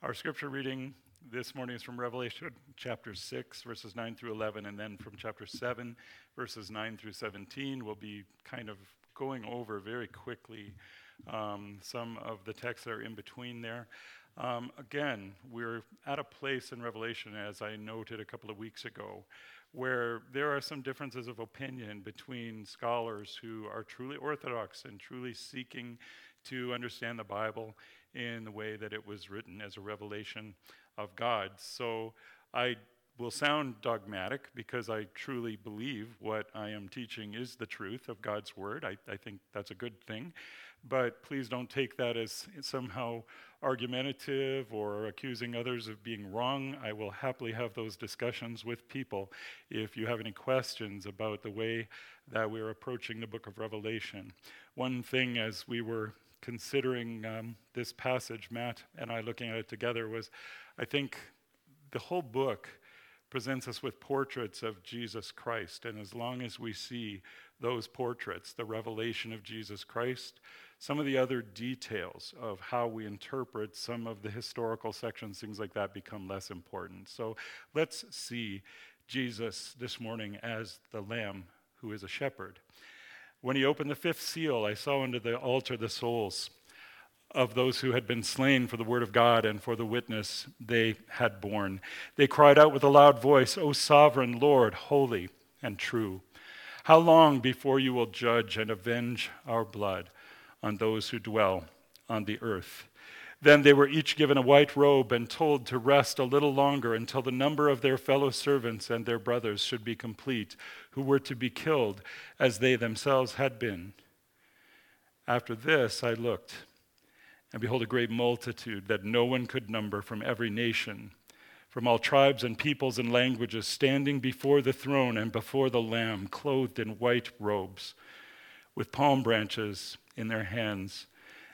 Our scripture reading this morning is from Revelation chapter 6, verses 9 through 11, and then from chapter 7, verses 9 through 17. We'll be kind of going over very quickly um, some of the texts that are in between there. Um, again, we're at a place in Revelation, as I noted a couple of weeks ago, where there are some differences of opinion between scholars who are truly orthodox and truly seeking to understand the Bible in the way that it was written as a revelation of God. So I will sound dogmatic because I truly believe what I am teaching is the truth of God's word. I, I think that's a good thing. But please don't take that as somehow argumentative or accusing others of being wrong. I will happily have those discussions with people if you have any questions about the way that we're approaching the book of Revelation. One thing, as we were considering um, this passage, Matt and I looking at it together, was I think the whole book presents us with portraits of Jesus Christ. And as long as we see those portraits, the revelation of Jesus Christ, some of the other details of how we interpret some of the historical sections, things like that, become less important. So let's see Jesus this morning as the Lamb who is a shepherd. When he opened the fifth seal, I saw under the altar the souls of those who had been slain for the word of God and for the witness they had borne. They cried out with a loud voice, O sovereign Lord, holy and true. How long before you will judge and avenge our blood on those who dwell on the earth? Then they were each given a white robe and told to rest a little longer until the number of their fellow servants and their brothers should be complete, who were to be killed as they themselves had been. After this I looked, and behold, a great multitude that no one could number from every nation, from all tribes and peoples and languages, standing before the throne and before the Lamb, clothed in white robes, with palm branches in their hands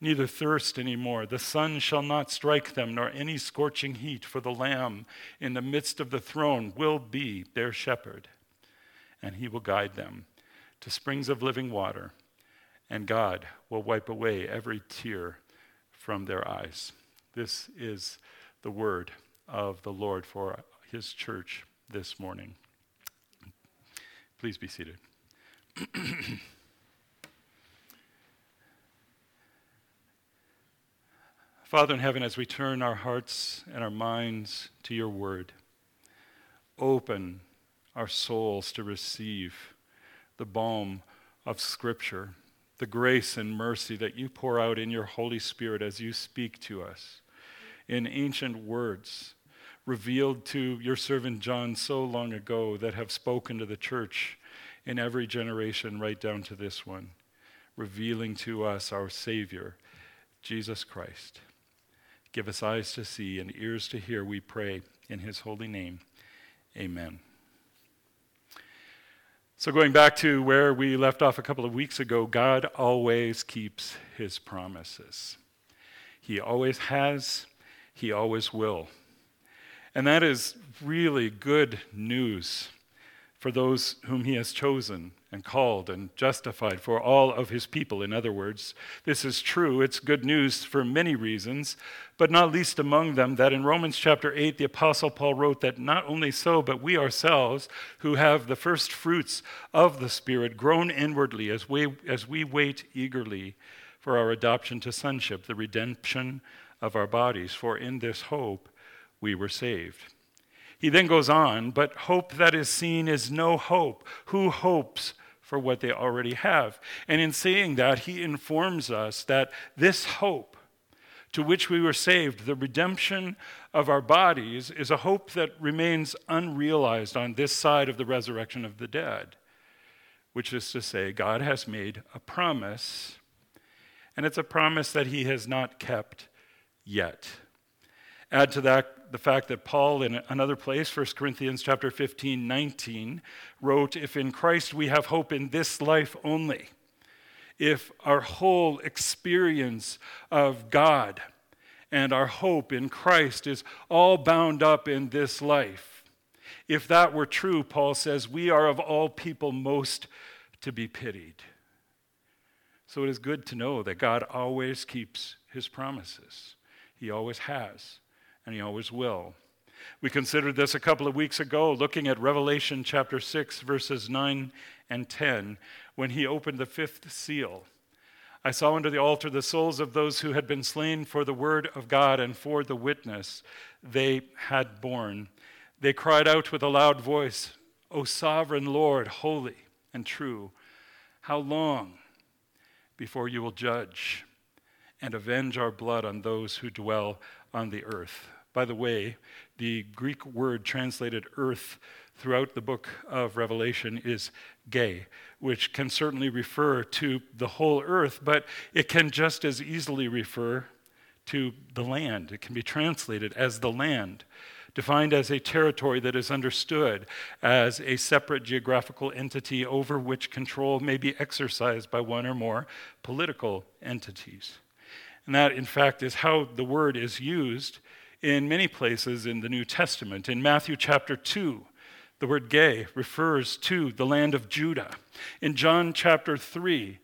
neither thirst any more. The sun shall not strike them, nor any scorching heat, for the Lamb in the midst of the throne will be their shepherd, and he will guide them to springs of living water, and God will wipe away every tear from their eyes. This is the word of the Lord for his church this morning. Please be seated. Father in heaven, as we turn our hearts and our minds to your word, open our souls to receive the balm of Scripture, the grace and mercy that you pour out in your Holy Spirit as you speak to us in ancient words revealed to your servant John so long ago that have spoken to the church in every generation right down to this one, revealing to us our Savior, Jesus Christ. Give us eyes to see and ears to hear, we pray, in his holy name. Amen. So, going back to where we left off a couple of weeks ago, God always keeps his promises. He always has, he always will. And that is really good news for those whom he has chosen and called and justified for all of his people. In other words, this is true. It's good news for many reasons, but not least among them that in Romans chapter 8, the Apostle Paul wrote that not only so, but we ourselves, who have the first fruits of the Spirit, groan inwardly as we, as we wait eagerly for our adoption to sonship, the redemption of our bodies. For in this hope we were saved. He then goes on, but hope that is seen is no hope. Who hopes for what they already have? And in saying that, he informs us that this hope to which we were saved, the redemption of our bodies, is a hope that remains unrealized on this side of the resurrection of the dead, which is to say, God has made a promise, and it's a promise that he has not kept yet. Add to that the fact that Paul, in another place, 1 Corinthians chapter 15, 19, wrote, If in Christ we have hope in this life only, if our whole experience of God and our hope in Christ is all bound up in this life, if that were true, Paul says, we are of all people most to be pitied. So it is good to know that God always keeps his promises. He always has and He always will. We considered this a couple of weeks ago, looking at Revelation chapter 6, verses 9 and 10, when He opened the fifth seal. I saw under the altar the souls of those who had been slain for the word of God and for the witness they had borne. They cried out with a loud voice, O sovereign Lord, holy and true, how long before you will judge and avenge our blood on those who dwell on the earth? By the way, the Greek word translated earth throughout the book of Revelation is gay, which can certainly refer to the whole earth, but it can just as easily refer to the land. It can be translated as the land, defined as a territory that is understood as a separate geographical entity over which control may be exercised by one or more political entities. And that, in fact, is how the word is used in many places in the New Testament. In Matthew chapter 2, the word gay refers to the land of Judah. In John chapter 3,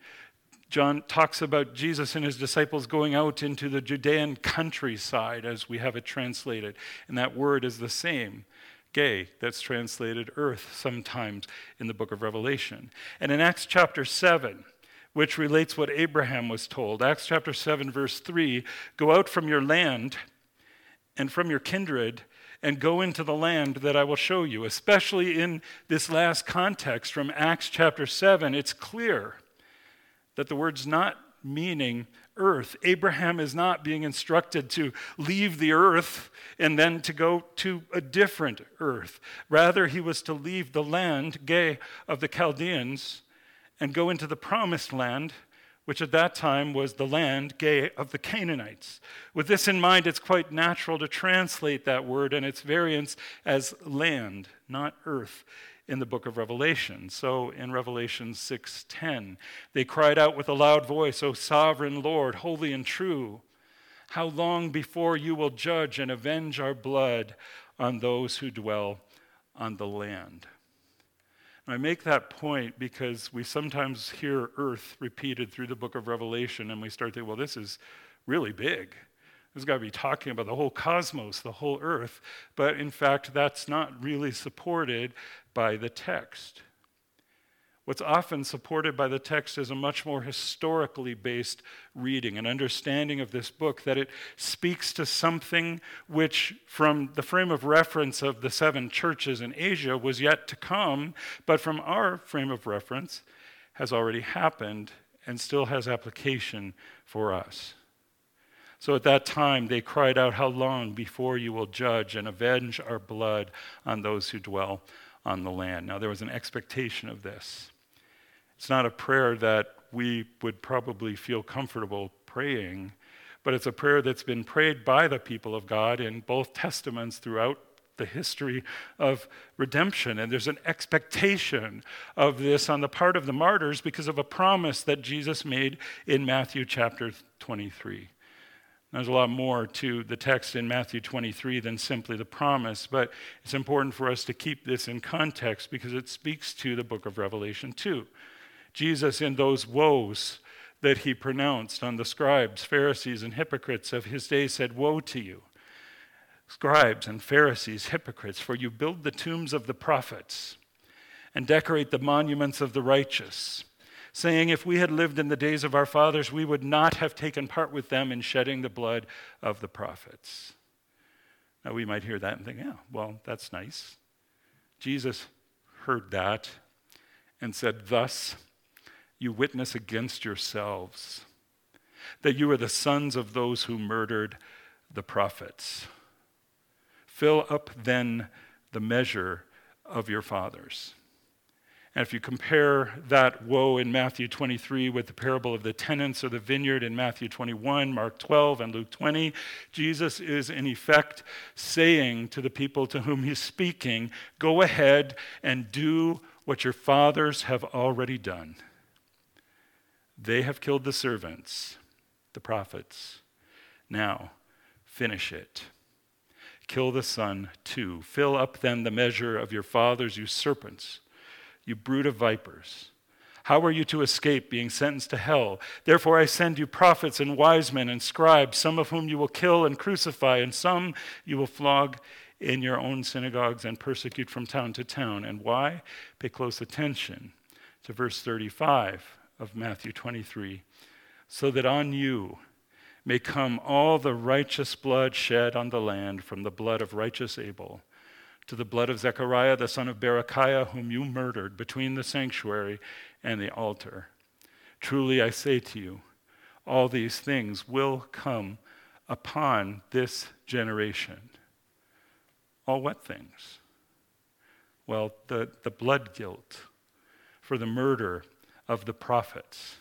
John talks about Jesus and his disciples going out into the Judean countryside, as we have it translated. And that word is the same, gay, that's translated earth sometimes in the book of Revelation. And in Acts chapter 7, which relates what Abraham was told, Acts chapter 7, verse 3 go out from your land and from your kindred and go into the land that I will show you. Especially in this last context from Acts chapter 7, it's clear that the word's not meaning earth. Abraham is not being instructed to leave the earth and then to go to a different earth. Rather, he was to leave the land, gay, of the Chaldeans and go into the promised land which at that time was the land gay of the Canaanites. With this in mind, it's quite natural to translate that word and its variants as land, not earth, in the book of Revelation. So in Revelation 6:10, they cried out with a loud voice, "O sovereign Lord, holy and true, how long before you will judge and avenge our blood on those who dwell on the land?" I make that point because we sometimes hear earth repeated through the book of Revelation, and we start thinking, well, this is really big. This has got to be talking about the whole cosmos, the whole earth. But in fact, that's not really supported by the text. What's often supported by the text is a much more historically based reading, an understanding of this book, that it speaks to something which, from the frame of reference of the seven churches in Asia, was yet to come, but from our frame of reference, has already happened and still has application for us. So at that time, they cried out, How long before you will judge and avenge our blood on those who dwell on the land? Now, there was an expectation of this. It's not a prayer that we would probably feel comfortable praying, but it's a prayer that's been prayed by the people of God in both testaments throughout the history of redemption. And there's an expectation of this on the part of the martyrs because of a promise that Jesus made in Matthew chapter 23. There's a lot more to the text in Matthew 23 than simply the promise, but it's important for us to keep this in context because it speaks to the book of Revelation too. Jesus, in those woes that he pronounced on the scribes, Pharisees, and hypocrites of his day, said, Woe to you, scribes and Pharisees, hypocrites, for you build the tombs of the prophets and decorate the monuments of the righteous, saying, If we had lived in the days of our fathers, we would not have taken part with them in shedding the blood of the prophets. Now, we might hear that and think, yeah, well, that's nice. Jesus heard that and said, Thus you witness against yourselves that you are the sons of those who murdered the prophets. Fill up then the measure of your fathers. And if you compare that woe in Matthew 23 with the parable of the tenants or the vineyard in Matthew 21, Mark 12, and Luke 20, Jesus is in effect saying to the people to whom he's speaking, Go ahead and do what your fathers have already done. They have killed the servants, the prophets. Now, finish it. Kill the son too. Fill up then the measure of your fathers, you serpents you brood of vipers. How are you to escape being sentenced to hell? Therefore, I send you prophets and wise men and scribes, some of whom you will kill and crucify, and some you will flog in your own synagogues and persecute from town to town. And why? Pay close attention to verse 35 of Matthew 23 so that on you may come all the righteous blood shed on the land from the blood of righteous Abel to the blood of Zechariah, the son of Berechiah, whom you murdered between the sanctuary and the altar. Truly I say to you, all these things will come upon this generation. All what things? Well, the, the blood guilt for the murder of the prophets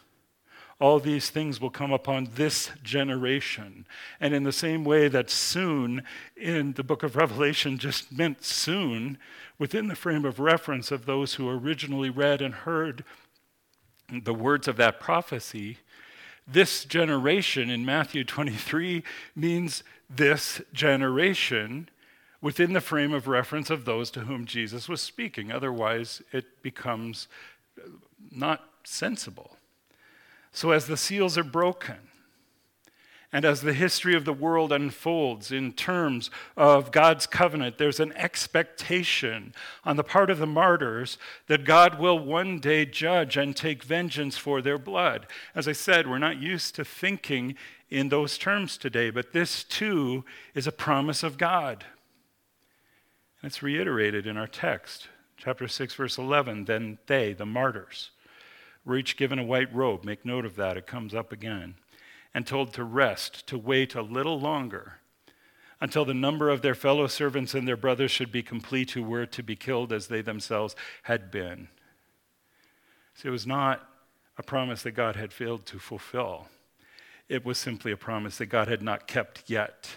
all these things will come upon this generation. And in the same way that soon in the book of Revelation just meant soon, within the frame of reference of those who originally read and heard the words of that prophecy, this generation in Matthew 23 means this generation within the frame of reference of those to whom Jesus was speaking. Otherwise, it becomes not sensible. So, as the seals are broken, and as the history of the world unfolds in terms of God's covenant, there's an expectation on the part of the martyrs that God will one day judge and take vengeance for their blood. As I said, we're not used to thinking in those terms today, but this too is a promise of God. And it's reiterated in our text, chapter 6, verse 11. Then they, the martyrs, were each given a white robe. Make note of that, it comes up again. And told to rest, to wait a little longer until the number of their fellow servants and their brothers should be complete who were to be killed as they themselves had been. So it was not a promise that God had failed to fulfill, it was simply a promise that God had not kept yet.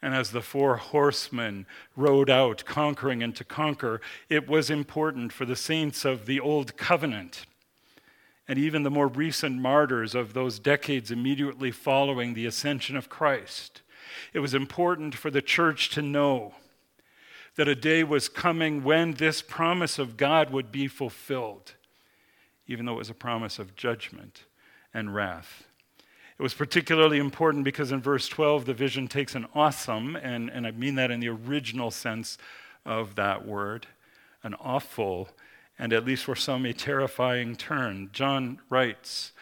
And as the four horsemen rode out, conquering and to conquer, it was important for the saints of the Old Covenant and even the more recent martyrs of those decades immediately following the ascension of Christ. It was important for the church to know that a day was coming when this promise of God would be fulfilled, even though it was a promise of judgment and wrath. It was particularly important because in verse 12, the vision takes an awesome, and, and I mean that in the original sense of that word, an awful and at least for some, a terrifying turn. John writes,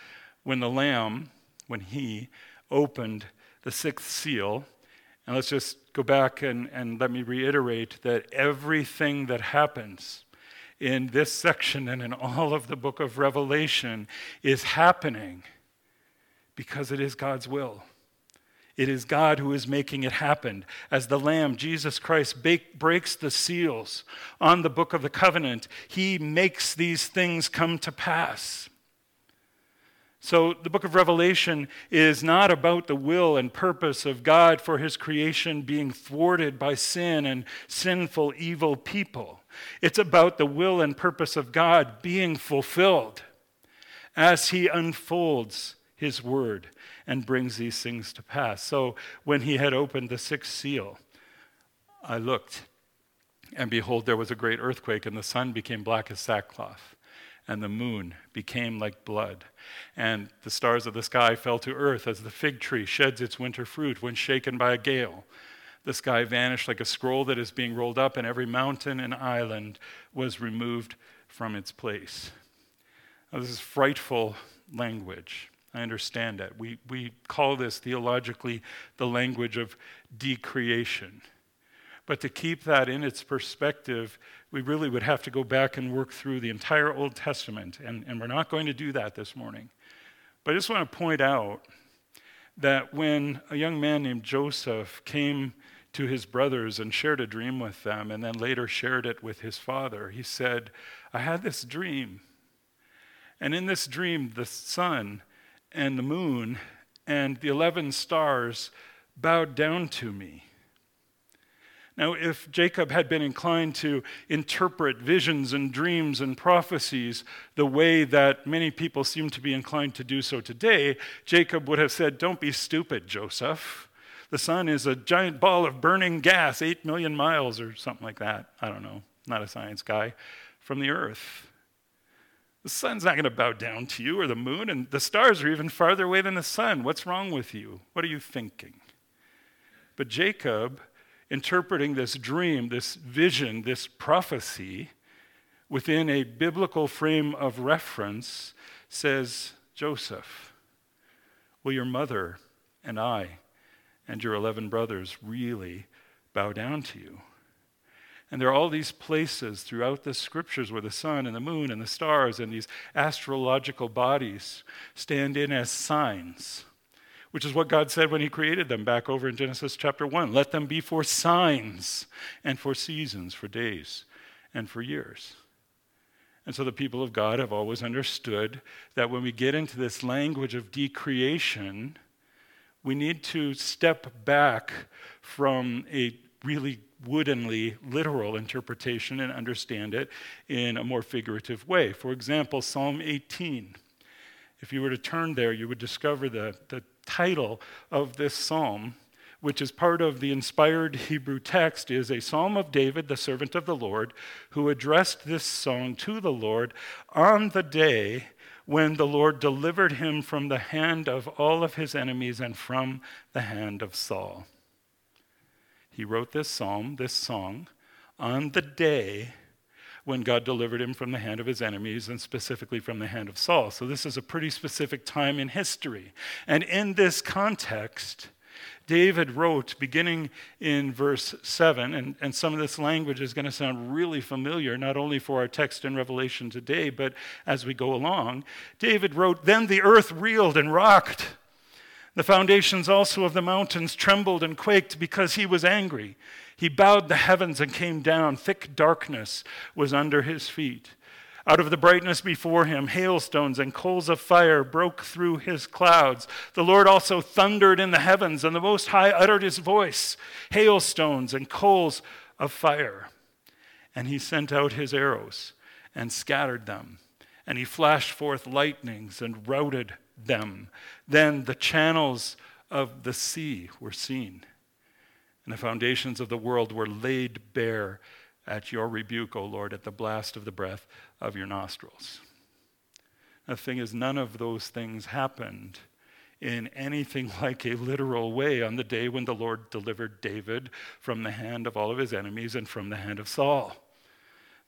when the Lamb, when he opened the sixth seal, and let's just go back and, and let me reiterate that everything that happens in this section and in all of the book of Revelation is happening because it is God's will. It is God who is making it happen. As the Lamb, Jesus Christ, bake, breaks the seals on the book of the covenant, he makes these things come to pass. So, the book of Revelation is not about the will and purpose of God for his creation being thwarted by sin and sinful, evil people. It's about the will and purpose of God being fulfilled as he unfolds his word and brings these things to pass. So when he had opened the sixth seal, I looked, and behold, there was a great earthquake, and the sun became black as sackcloth, and the moon became like blood, and the stars of the sky fell to earth as the fig tree sheds its winter fruit when shaken by a gale. The sky vanished like a scroll that is being rolled up, and every mountain and island was removed from its place. Now, this is frightful language. I understand that. We, we call this theologically the language of decreation. But to keep that in its perspective, we really would have to go back and work through the entire Old Testament. And, and we're not going to do that this morning. But I just want to point out that when a young man named Joseph came to his brothers and shared a dream with them, and then later shared it with his father, he said, I had this dream. And in this dream, the sun and the moon and the 11 stars bowed down to me. Now, if Jacob had been inclined to interpret visions and dreams and prophecies the way that many people seem to be inclined to do so today, Jacob would have said, Don't be stupid, Joseph. The sun is a giant ball of burning gas, eight million miles or something like that. I don't know, not a science guy, from the earth. The sun's not going to bow down to you or the moon, and the stars are even farther away than the sun. What's wrong with you? What are you thinking? But Jacob interpreting this dream, this vision, this prophecy within a biblical frame of reference says, Joseph, will your mother and I and your 11 brothers really bow down to you? And there are all these places throughout the scriptures where the sun and the moon and the stars and these astrological bodies stand in as signs which is what God said when He created them back over in Genesis chapter 1. Let them be for signs and for seasons, for days and for years. And so the people of God have always understood that when we get into this language of decreation, we need to step back from a really woodenly literal interpretation and understand it in a more figurative way. For example, Psalm 18. If you were to turn there, you would discover the, the title of this psalm, which is part of the inspired Hebrew text, is a psalm of David, the servant of the Lord, who addressed this song to the Lord on the day when the Lord delivered him from the hand of all of his enemies and from the hand of Saul. He wrote this psalm, this song, on the day when God delivered him from the hand of his enemies and specifically from the hand of Saul. So, this is a pretty specific time in history. And in this context, David wrote, beginning in verse 7, and, and some of this language is going to sound really familiar, not only for our text in Revelation today, but as we go along. David wrote, Then the earth reeled and rocked. The foundations also of the mountains trembled and quaked because he was angry. He bowed the heavens and came down. Thick darkness was under his feet. Out of the brightness before him, hailstones and coals of fire broke through his clouds. The Lord also thundered in the heavens, and the Most High uttered his voice hailstones and coals of fire. And he sent out his arrows and scattered them. And he flashed forth lightnings and routed them. Then the channels of the sea were seen and the foundations of the world were laid bare at your rebuke, O Lord, at the blast of the breath of your nostrils. The thing is, none of those things happened in anything like a literal way on the day when the Lord delivered David from the hand of all of his enemies and from the hand of Saul.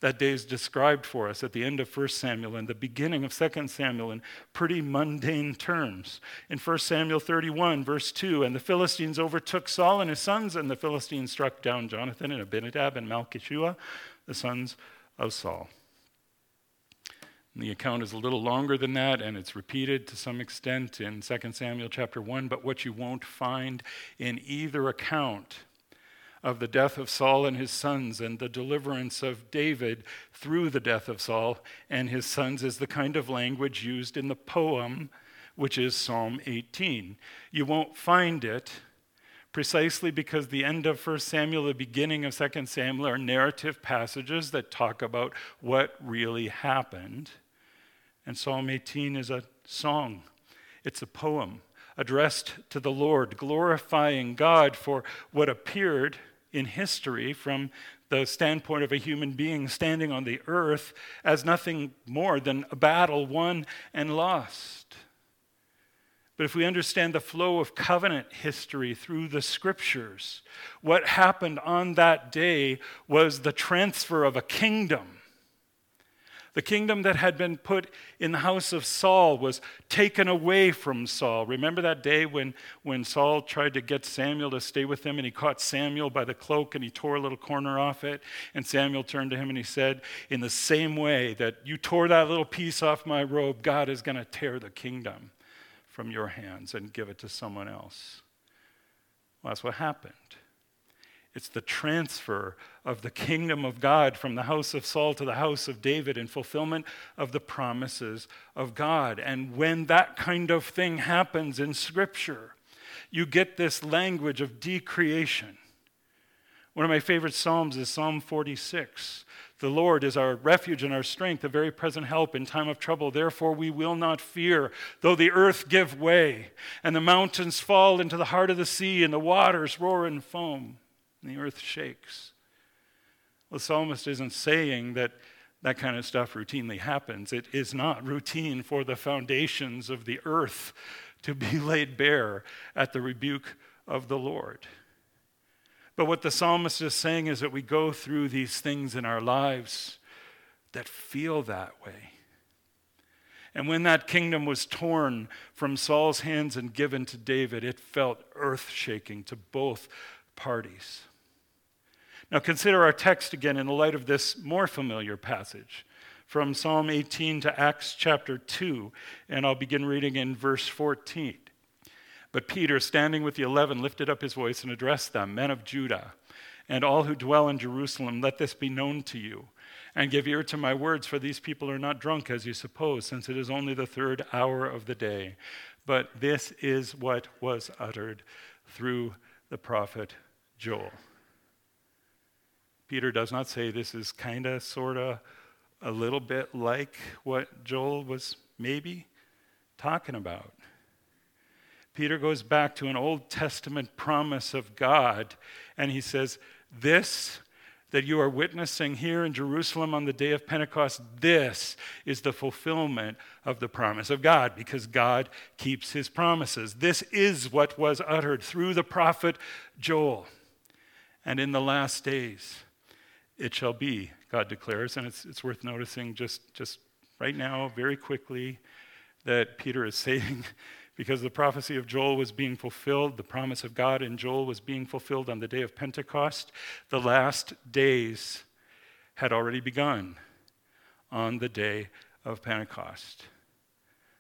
That day is described for us at the end of 1 Samuel and the beginning of 2 Samuel in pretty mundane terms. In 1 Samuel 31, verse 2, and the Philistines overtook Saul and his sons, and the Philistines struck down Jonathan and Abinadab and Malchishua, the sons of Saul. And the account is a little longer than that, and it's repeated to some extent in 2 Samuel chapter 1. But what you won't find in either account of the death of Saul and his sons and the deliverance of David through the death of Saul and his sons is the kind of language used in the poem, which is Psalm 18. You won't find it precisely because the end of 1 Samuel, the beginning of 2 Samuel are narrative passages that talk about what really happened. And Psalm 18 is a song, it's a poem addressed to the Lord, glorifying God for what appeared in history from the standpoint of a human being standing on the earth as nothing more than a battle won and lost. But if we understand the flow of covenant history through the scriptures, what happened on that day was the transfer of a kingdom The kingdom that had been put in the house of Saul was taken away from Saul. Remember that day when, when Saul tried to get Samuel to stay with him and he caught Samuel by the cloak and he tore a little corner off it? And Samuel turned to him and he said, In the same way that you tore that little piece off my robe, God is going to tear the kingdom from your hands and give it to someone else. Well, that's what happened. It's the transfer of the kingdom of God from the house of Saul to the house of David in fulfillment of the promises of God. And when that kind of thing happens in Scripture, you get this language of decreation. One of my favorite Psalms is Psalm 46. The Lord is our refuge and our strength, a very present help in time of trouble. Therefore, we will not fear, though the earth give way, and the mountains fall into the heart of the sea, and the waters roar and foam and the earth shakes. Well, the psalmist isn't saying that that kind of stuff routinely happens. It is not routine for the foundations of the earth to be laid bare at the rebuke of the Lord. But what the psalmist is saying is that we go through these things in our lives that feel that way. And when that kingdom was torn from Saul's hands and given to David, it felt earth shaking to both parties. Now consider our text again in the light of this more familiar passage from Psalm 18 to Acts chapter 2, and I'll begin reading in verse 14. But Peter, standing with the eleven, lifted up his voice and addressed them Men of Judah, and all who dwell in Jerusalem, let this be known to you. And give ear to my words, for these people are not drunk as you suppose, since it is only the third hour of the day. But this is what was uttered through the prophet Joel. Peter does not say this is kind of, sort of, a little bit like what Joel was maybe talking about. Peter goes back to an Old Testament promise of God, and he says, This that you are witnessing here in Jerusalem on the day of Pentecost, this is the fulfillment of the promise of God because God keeps his promises. This is what was uttered through the prophet Joel. And in the last days, it shall be, God declares. And it's, it's worth noticing just, just right now, very quickly, that Peter is saying, because the prophecy of Joel was being fulfilled, the promise of God in Joel was being fulfilled on the day of Pentecost, the last days had already begun on the day of Pentecost.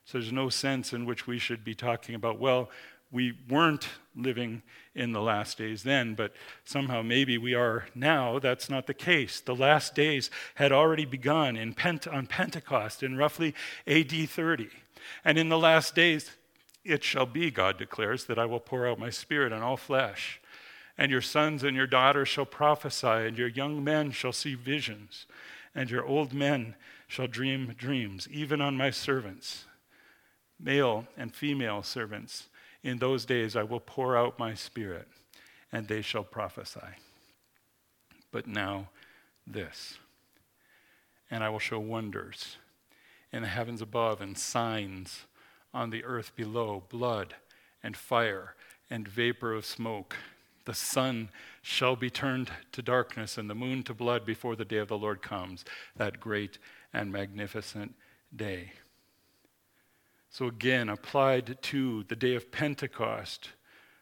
So there's no sense in which we should be talking about, well, we weren't living in the last days then, but somehow maybe we are now. That's not the case. The last days had already begun in Pent- on Pentecost in roughly AD 30. And in the last days, it shall be, God declares, that I will pour out my spirit on all flesh. And your sons and your daughters shall prophesy, and your young men shall see visions, and your old men shall dream dreams, even on my servants, male and female servants in those days I will pour out my spirit, and they shall prophesy. But now, this. And I will show wonders in the heavens above and signs on the earth below blood and fire and vapor of smoke. The sun shall be turned to darkness and the moon to blood before the day of the Lord comes, that great and magnificent day. So, again, applied to the day of Pentecost,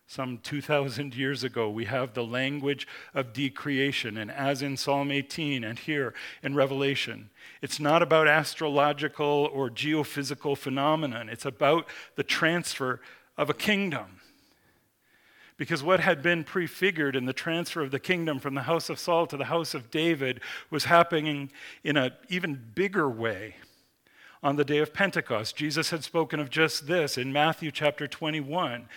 some 2,000 years ago, we have the language of decreation. And as in Psalm 18 and here in Revelation, it's not about astrological or geophysical phenomenon, it's about the transfer of a kingdom. Because what had been prefigured in the transfer of the kingdom from the house of Saul to the house of David was happening in an even bigger way on the day of Pentecost. Jesus had spoken of just this in Matthew chapter 21.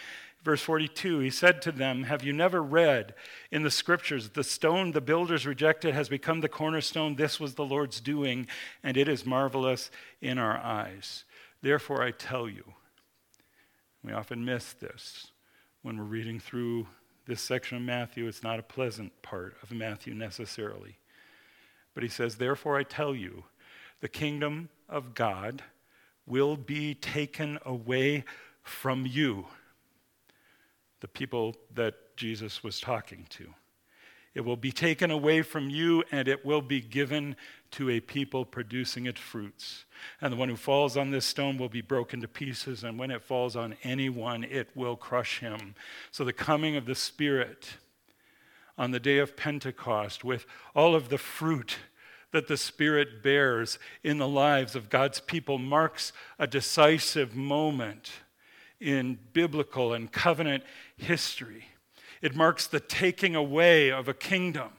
Verse 42, he said to them, Have you never read in the scriptures, the stone the builders rejected has become the cornerstone? This was the Lord's doing, and it is marvelous in our eyes. Therefore, I tell you, we often miss this when we're reading through this section of Matthew. It's not a pleasant part of Matthew necessarily. But he says, Therefore, I tell you, the kingdom of God will be taken away from you, the people that Jesus was talking to. It will be taken away from you, and it will be given to a people producing its fruits. And the one who falls on this stone will be broken to pieces, and when it falls on anyone, it will crush him. So the coming of the Spirit on the day of Pentecost, with all of the fruit that the Spirit bears in the lives of God's people, marks a decisive moment in biblical and covenant history. It marks the taking away of a kingdom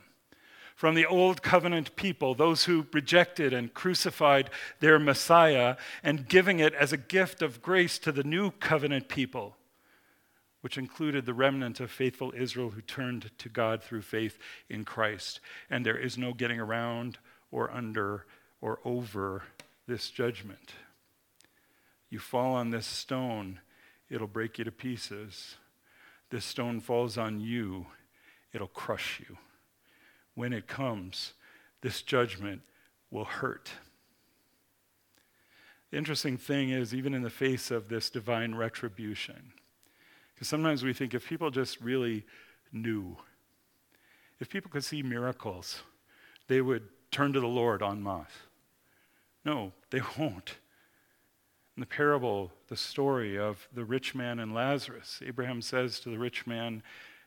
from the old covenant people, those who rejected and crucified their Messiah, and giving it as a gift of grace to the new covenant people, which included the remnant of faithful Israel who turned to God through faith in Christ. And there is no getting around or under or over this judgment. You fall on this stone, it'll break you to pieces this stone falls on you, it'll crush you. When it comes, this judgment will hurt. The interesting thing is, even in the face of this divine retribution, because sometimes we think if people just really knew, if people could see miracles, they would turn to the Lord en masse. No, they won't. In the parable, the story of the rich man and Lazarus, Abraham says to the rich man,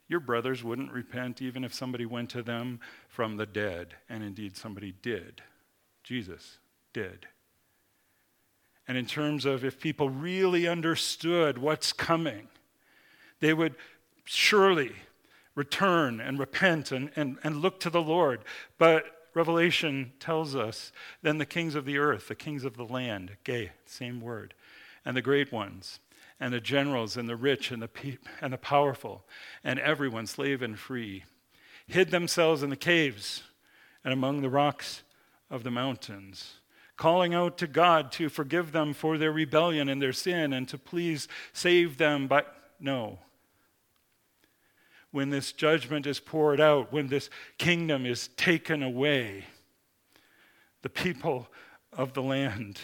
Your brothers wouldn't repent even if somebody went to them from the dead. And indeed, somebody did. Jesus did. And in terms of if people really understood what's coming, they would surely return and repent and, and, and look to the Lord. But Revelation tells us then the kings of the earth, the kings of the land, gay, same word, and the great ones, and the generals, and the rich, and the, pe- and the powerful, and everyone, slave and free, hid themselves in the caves and among the rocks of the mountains, calling out to God to forgive them for their rebellion and their sin, and to please save them. But no, when this judgment is poured out, when this kingdom is taken away, the people of the land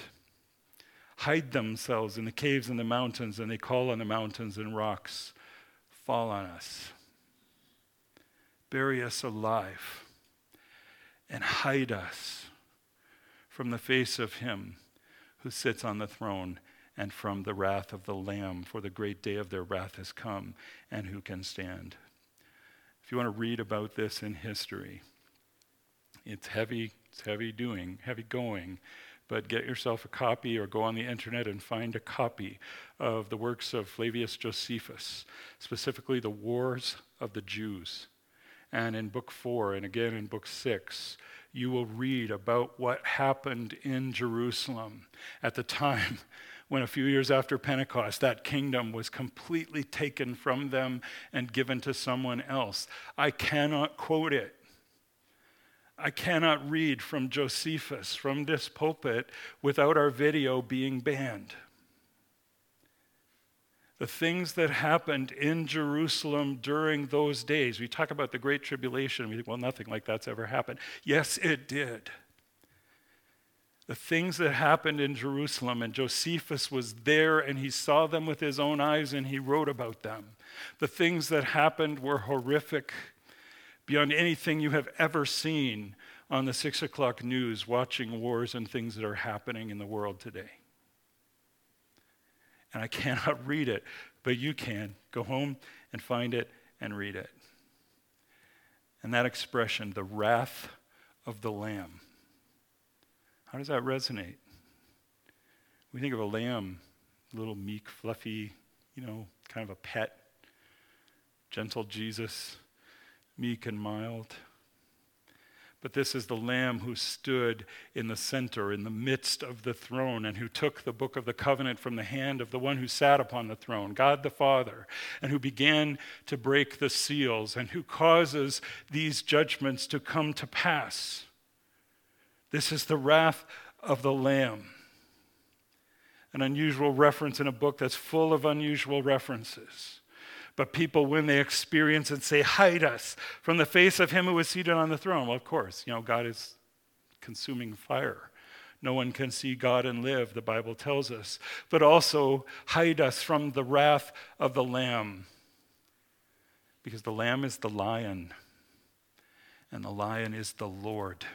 hide themselves in the caves and the mountains, and they call on the mountains and rocks, Fall on us, bury us alive, and hide us from the face of Him who sits on the throne and from the wrath of the Lamb, for the great day of their wrath has come, and who can stand? If you want to read about this in history, it's heavy, it's heavy doing, heavy going, but get yourself a copy or go on the internet and find a copy of the works of Flavius Josephus, specifically the Wars of the Jews. And in book four, and again in book six, you will read about what happened in Jerusalem at the time when a few years after Pentecost, that kingdom was completely taken from them and given to someone else. I cannot quote it. I cannot read from Josephus from this pulpit without our video being banned. The things that happened in Jerusalem during those days, we talk about the Great Tribulation, we think, well, nothing like that's ever happened. Yes, it did the things that happened in Jerusalem, and Josephus was there and he saw them with his own eyes and he wrote about them. The things that happened were horrific beyond anything you have ever seen on the six o'clock news, watching wars and things that are happening in the world today. And I cannot read it, but you can. Go home and find it and read it. And that expression, the wrath of the Lamb how does that resonate? We think of a lamb, little meek, fluffy, you know, kind of a pet, gentle Jesus, meek and mild. But this is the Lamb who stood in the center, in the midst of the throne, and who took the book of the covenant from the hand of the one who sat upon the throne, God the Father, and who began to break the seals, and who causes these judgments to come to pass. This is the wrath of the Lamb. An unusual reference in a book that's full of unusual references. But people, when they experience it, say, hide us from the face of him who is seated on the throne, well, of course, you know, God is consuming fire. No one can see God and live, the Bible tells us. But also, hide us from the wrath of the Lamb. Because the Lamb is the lion and the lion is the Lord.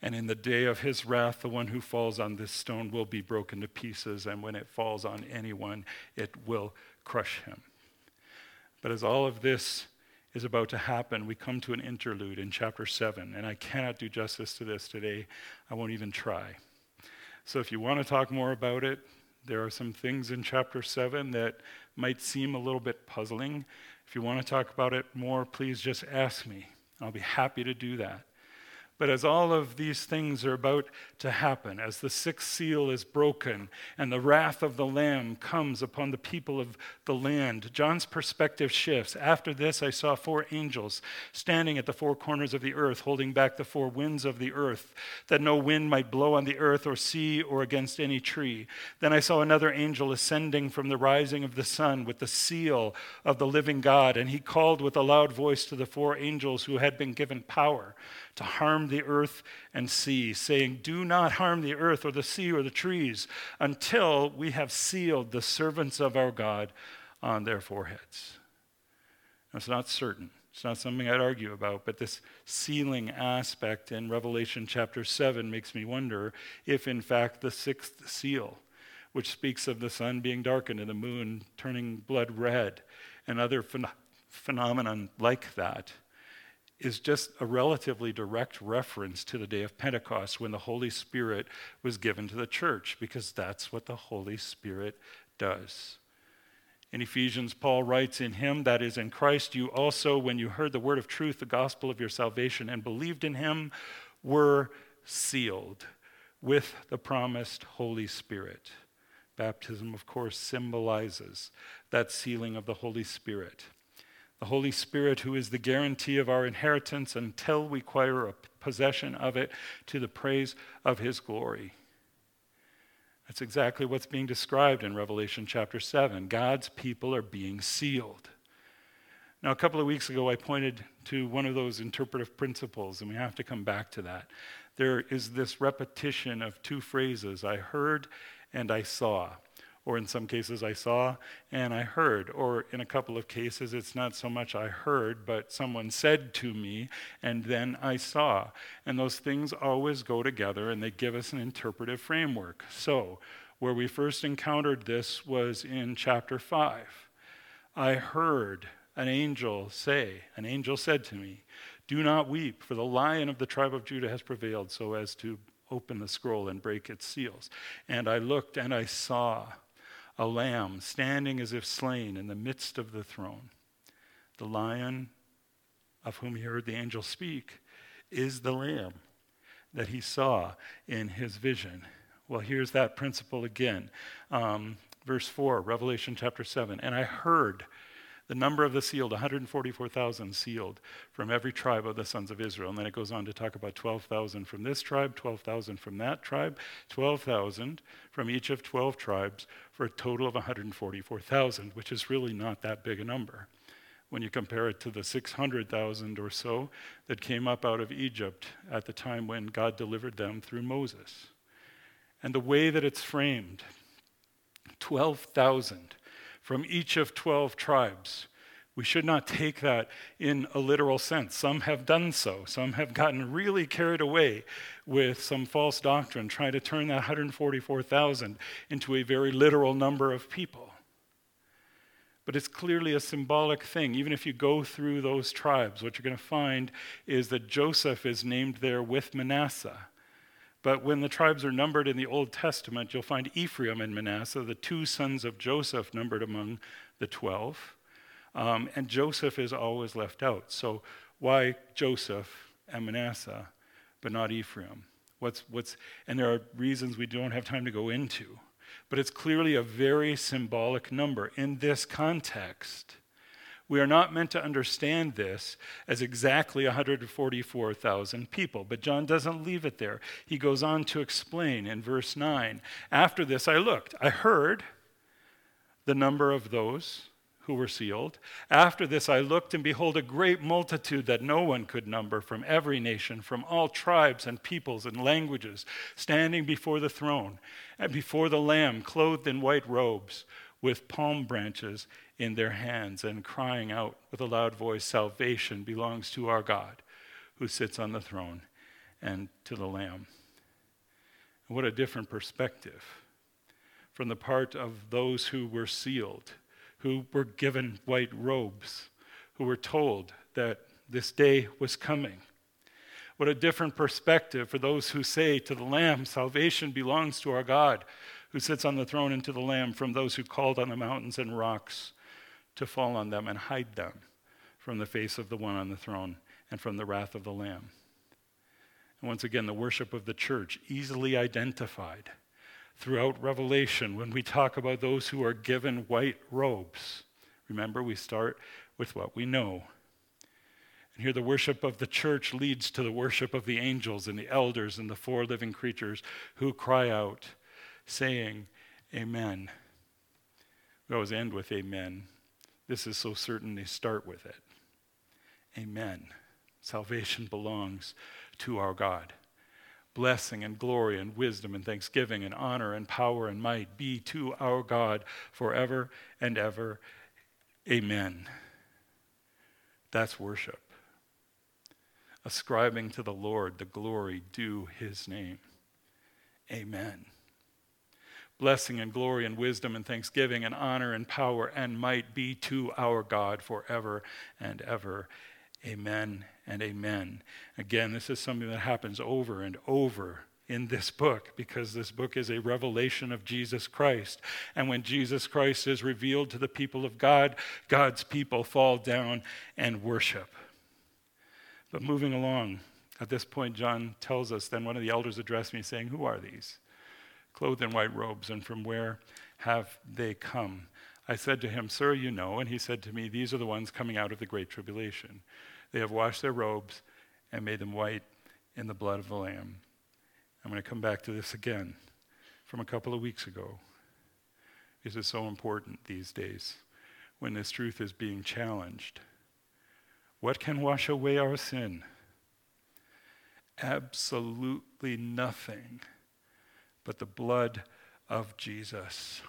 And in the day of his wrath, the one who falls on this stone will be broken to pieces, and when it falls on anyone, it will crush him. But as all of this is about to happen, we come to an interlude in chapter 7, and I cannot do justice to this today. I won't even try. So if you want to talk more about it, there are some things in chapter 7 that might seem a little bit puzzling. If you want to talk about it more, please just ask me. I'll be happy to do that. But as all of these things are about to happen, as the sixth seal is broken and the wrath of the Lamb comes upon the people of the land, John's perspective shifts. After this, I saw four angels standing at the four corners of the earth, holding back the four winds of the earth, that no wind might blow on the earth or sea or against any tree. Then I saw another angel ascending from the rising of the sun with the seal of the living God, and he called with a loud voice to the four angels who had been given power to harm the earth and sea, saying, Do not harm the earth or the sea or the trees until we have sealed the servants of our God on their foreheads. Now, it's not certain. It's not something I'd argue about, but this sealing aspect in Revelation chapter 7 makes me wonder if, in fact, the sixth seal, which speaks of the sun being darkened and the moon turning blood red and other phen- like that, is just a relatively direct reference to the day of Pentecost when the Holy Spirit was given to the church, because that's what the Holy Spirit does. In Ephesians, Paul writes, In him, that is in Christ, you also, when you heard the word of truth, the gospel of your salvation, and believed in him, were sealed with the promised Holy Spirit. Baptism, of course, symbolizes that sealing of the Holy Spirit the Holy Spirit, who is the guarantee of our inheritance until we acquire a possession of it to the praise of his glory. That's exactly what's being described in Revelation chapter 7. God's people are being sealed. Now, a couple of weeks ago, I pointed to one of those interpretive principles, and we have to come back to that. There is this repetition of two phrases I heard and I saw or in some cases I saw and I heard, or in a couple of cases it's not so much I heard, but someone said to me and then I saw. And those things always go together and they give us an interpretive framework. So, where we first encountered this was in chapter 5. I heard an angel say, an angel said to me, Do not weep, for the lion of the tribe of Judah has prevailed so as to open the scroll and break its seals. And I looked and I saw a lamb standing as if slain in the midst of the throne. The lion of whom he heard the angel speak is the lamb that he saw in his vision. Well, here's that principle again. Um, verse 4, Revelation chapter 7. And I heard the number of the sealed, 144,000 sealed from every tribe of the sons of Israel. And then it goes on to talk about 12,000 from this tribe, 12,000 from that tribe, 12,000 from each of 12 tribes for a total of 144,000, which is really not that big a number when you compare it to the 600,000 or so that came up out of Egypt at the time when God delivered them through Moses. And the way that it's framed 12,000 from each of 12 tribes. We should not take that in a literal sense. Some have done so. Some have gotten really carried away with some false doctrine, trying to turn that 144,000 into a very literal number of people. But it's clearly a symbolic thing. Even if you go through those tribes, what you're going to find is that Joseph is named there with Manasseh. But when the tribes are numbered in the Old Testament, you'll find Ephraim and Manasseh, the two sons of Joseph, numbered among the 12. Um, and Joseph is always left out. So why Joseph and Manasseh, but not Ephraim? What's, what's, and there are reasons we don't have time to go into. But it's clearly a very symbolic number. In this context, we are not meant to understand this as exactly 144,000 people, but John doesn't leave it there. He goes on to explain in verse 9 After this, I looked, I heard the number of those who were sealed. After this, I looked, and behold, a great multitude that no one could number from every nation, from all tribes and peoples and languages, standing before the throne and before the Lamb, clothed in white robes with palm branches in their hands and crying out with a loud voice, Salvation belongs to our God who sits on the throne and to the Lamb. What a different perspective from the part of those who were sealed, who were given white robes, who were told that this day was coming. What a different perspective for those who say to the Lamb, Salvation belongs to our God who sits on the throne and to the Lamb from those who called on the mountains and rocks to fall on them and hide them from the face of the one on the throne and from the wrath of the Lamb. And once again, the worship of the church, easily identified throughout Revelation when we talk about those who are given white robes. Remember, we start with what we know. And here, the worship of the church leads to the worship of the angels and the elders and the four living creatures who cry out, saying, Amen. We always end with Amen. This is so certain they start with it. Amen. Salvation belongs to our God. Blessing and glory and wisdom and thanksgiving and honor and power and might be to our God forever and ever. Amen. That's worship. Ascribing to the Lord the glory due his name. Amen blessing and glory and wisdom and thanksgiving and honor and power and might be to our God forever and ever. Amen and amen. Again, this is something that happens over and over in this book because this book is a revelation of Jesus Christ. And when Jesus Christ is revealed to the people of God, God's people fall down and worship. But moving along, at this point, John tells us, then one of the elders addressed me saying, Who are these? Clothed in white robes, and from where have they come? I said to him, Sir, you know. And he said to me, These are the ones coming out of the great tribulation. They have washed their robes and made them white in the blood of the Lamb. I'm going to come back to this again from a couple of weeks ago. This is so important these days when this truth is being challenged. What can wash away our sin? Absolutely nothing but the blood of Jesus.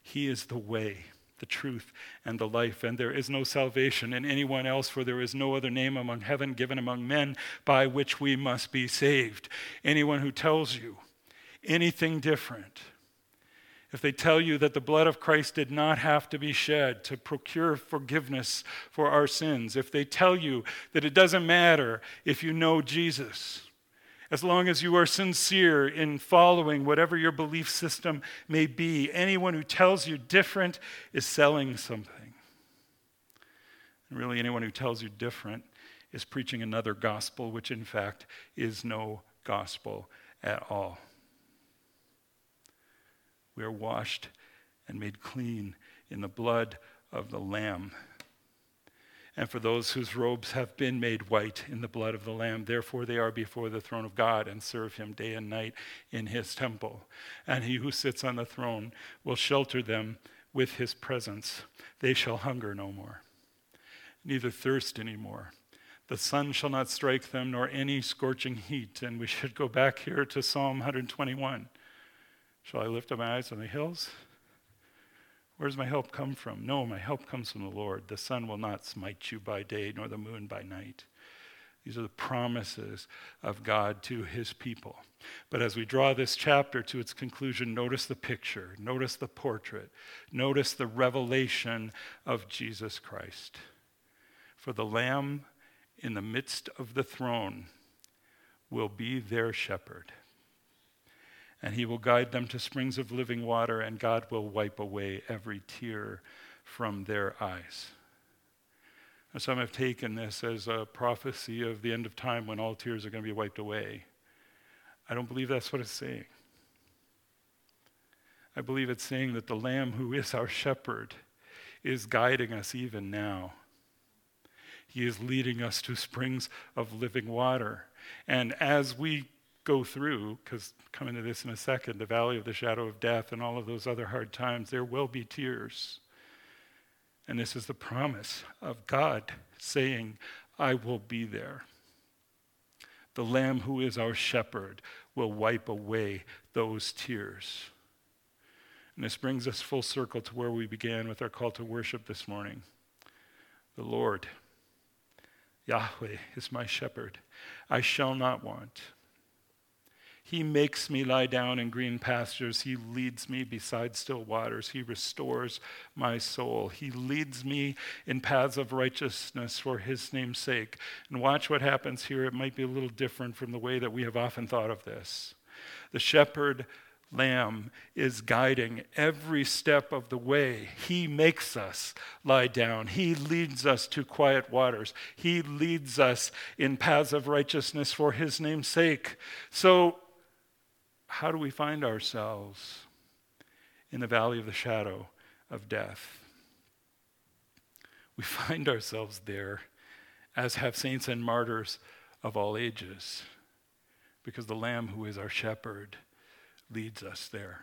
He is the way, the truth, and the life, and there is no salvation in anyone else, for there is no other name among heaven given among men by which we must be saved. Anyone who tells you anything different, if they tell you that the blood of Christ did not have to be shed to procure forgiveness for our sins, if they tell you that it doesn't matter if you know Jesus, as long as you are sincere in following whatever your belief system may be. Anyone who tells you different is selling something. And really, anyone who tells you different is preaching another gospel, which in fact is no gospel at all. We are washed and made clean in the blood of the Lamb and for those whose robes have been made white in the blood of the Lamb. Therefore, they are before the throne of God and serve him day and night in his temple. And he who sits on the throne will shelter them with his presence. They shall hunger no more, neither thirst any more. The sun shall not strike them, nor any scorching heat. And we should go back here to Psalm 121. Shall I lift up my eyes on the hills? Where does my help come from? No, my help comes from the Lord. The sun will not smite you by day, nor the moon by night. These are the promises of God to his people. But as we draw this chapter to its conclusion, notice the picture, notice the portrait, notice the revelation of Jesus Christ. For the Lamb in the midst of the throne will be their shepherd and he will guide them to springs of living water, and God will wipe away every tear from their eyes. Now, some have taken this as a prophecy of the end of time when all tears are going to be wiped away. I don't believe that's what it's saying. I believe it's saying that the Lamb who is our shepherd is guiding us even now. He is leading us to springs of living water. And as we go through, because coming to this in a second, the valley of the shadow of death and all of those other hard times, there will be tears. And this is the promise of God saying, I will be there. The Lamb who is our shepherd will wipe away those tears. And this brings us full circle to where we began with our call to worship this morning. The Lord, Yahweh, is my shepherd. I shall not want. He makes me lie down in green pastures. He leads me beside still waters. He restores my soul. He leads me in paths of righteousness for his name's sake. And watch what happens here. It might be a little different from the way that we have often thought of this. The shepherd lamb is guiding every step of the way. He makes us lie down. He leads us to quiet waters. He leads us in paths of righteousness for his name's sake. So how do we find ourselves in the valley of the shadow of death? We find ourselves there, as have saints and martyrs of all ages, because the Lamb who is our shepherd leads us there.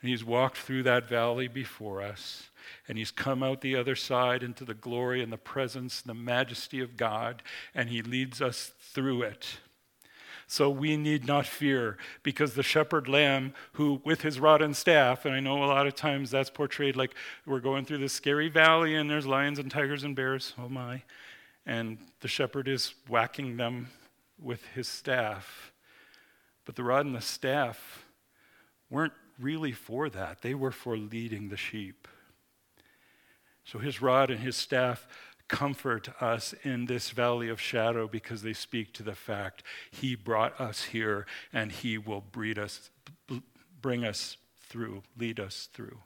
And he's walked through that valley before us, and he's come out the other side into the glory and the presence and the majesty of God, and he leads us through it. So we need not fear because the shepherd lamb, who with his rod and staff, and I know a lot of times that's portrayed like we're going through this scary valley and there's lions and tigers and bears, oh my, and the shepherd is whacking them with his staff. But the rod and the staff weren't really for that, they were for leading the sheep. So his rod and his staff comfort us in this valley of shadow because they speak to the fact he brought us here and he will breed us, bring us through, lead us through.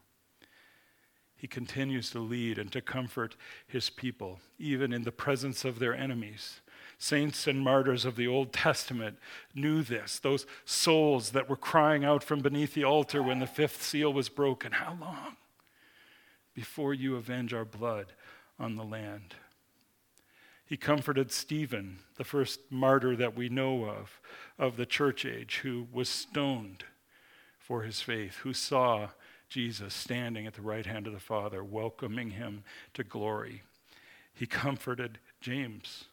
He continues to lead and to comfort his people, even in the presence of their enemies. Saints and martyrs of the Old Testament knew this. Those souls that were crying out from beneath the altar when the fifth seal was broken. How long before you avenge our blood? On the land. He comforted Stephen, the first martyr that we know of, of the church age, who was stoned for his faith, who saw Jesus standing at the right hand of the Father, welcoming him to glory. He comforted James,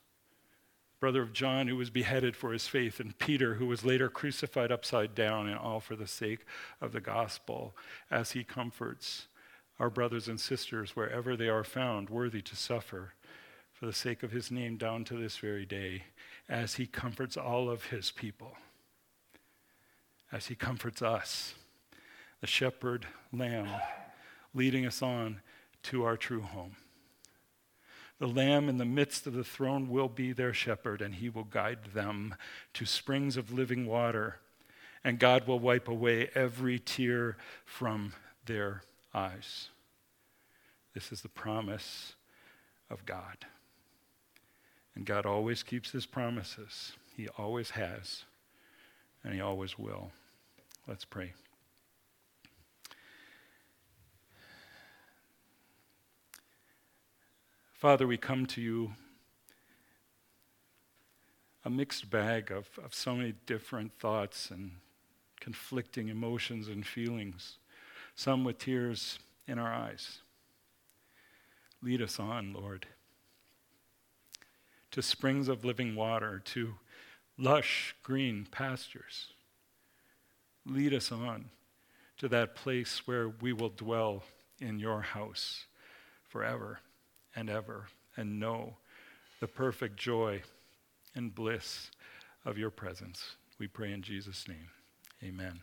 brother of John, who was beheaded for his faith, and Peter, who was later crucified upside down, and all for the sake of the gospel, as he comforts our brothers and sisters wherever they are found, worthy to suffer for the sake of his name down to this very day, as he comforts all of his people, as he comforts us, the shepherd lamb, leading us on to our true home. The Lamb in the midst of the throne will be their shepherd, and he will guide them to springs of living water, and God will wipe away every tear from their eyes. This is the promise of God. And God always keeps his promises. He always has, and he always will. Let's pray. Father, we come to you a mixed bag of, of so many different thoughts and conflicting emotions and feelings, some with tears in our eyes. Lead us on, Lord, to springs of living water, to lush green pastures. Lead us on to that place where we will dwell in your house forever and ever and know the perfect joy and bliss of your presence. We pray in Jesus' name. Amen.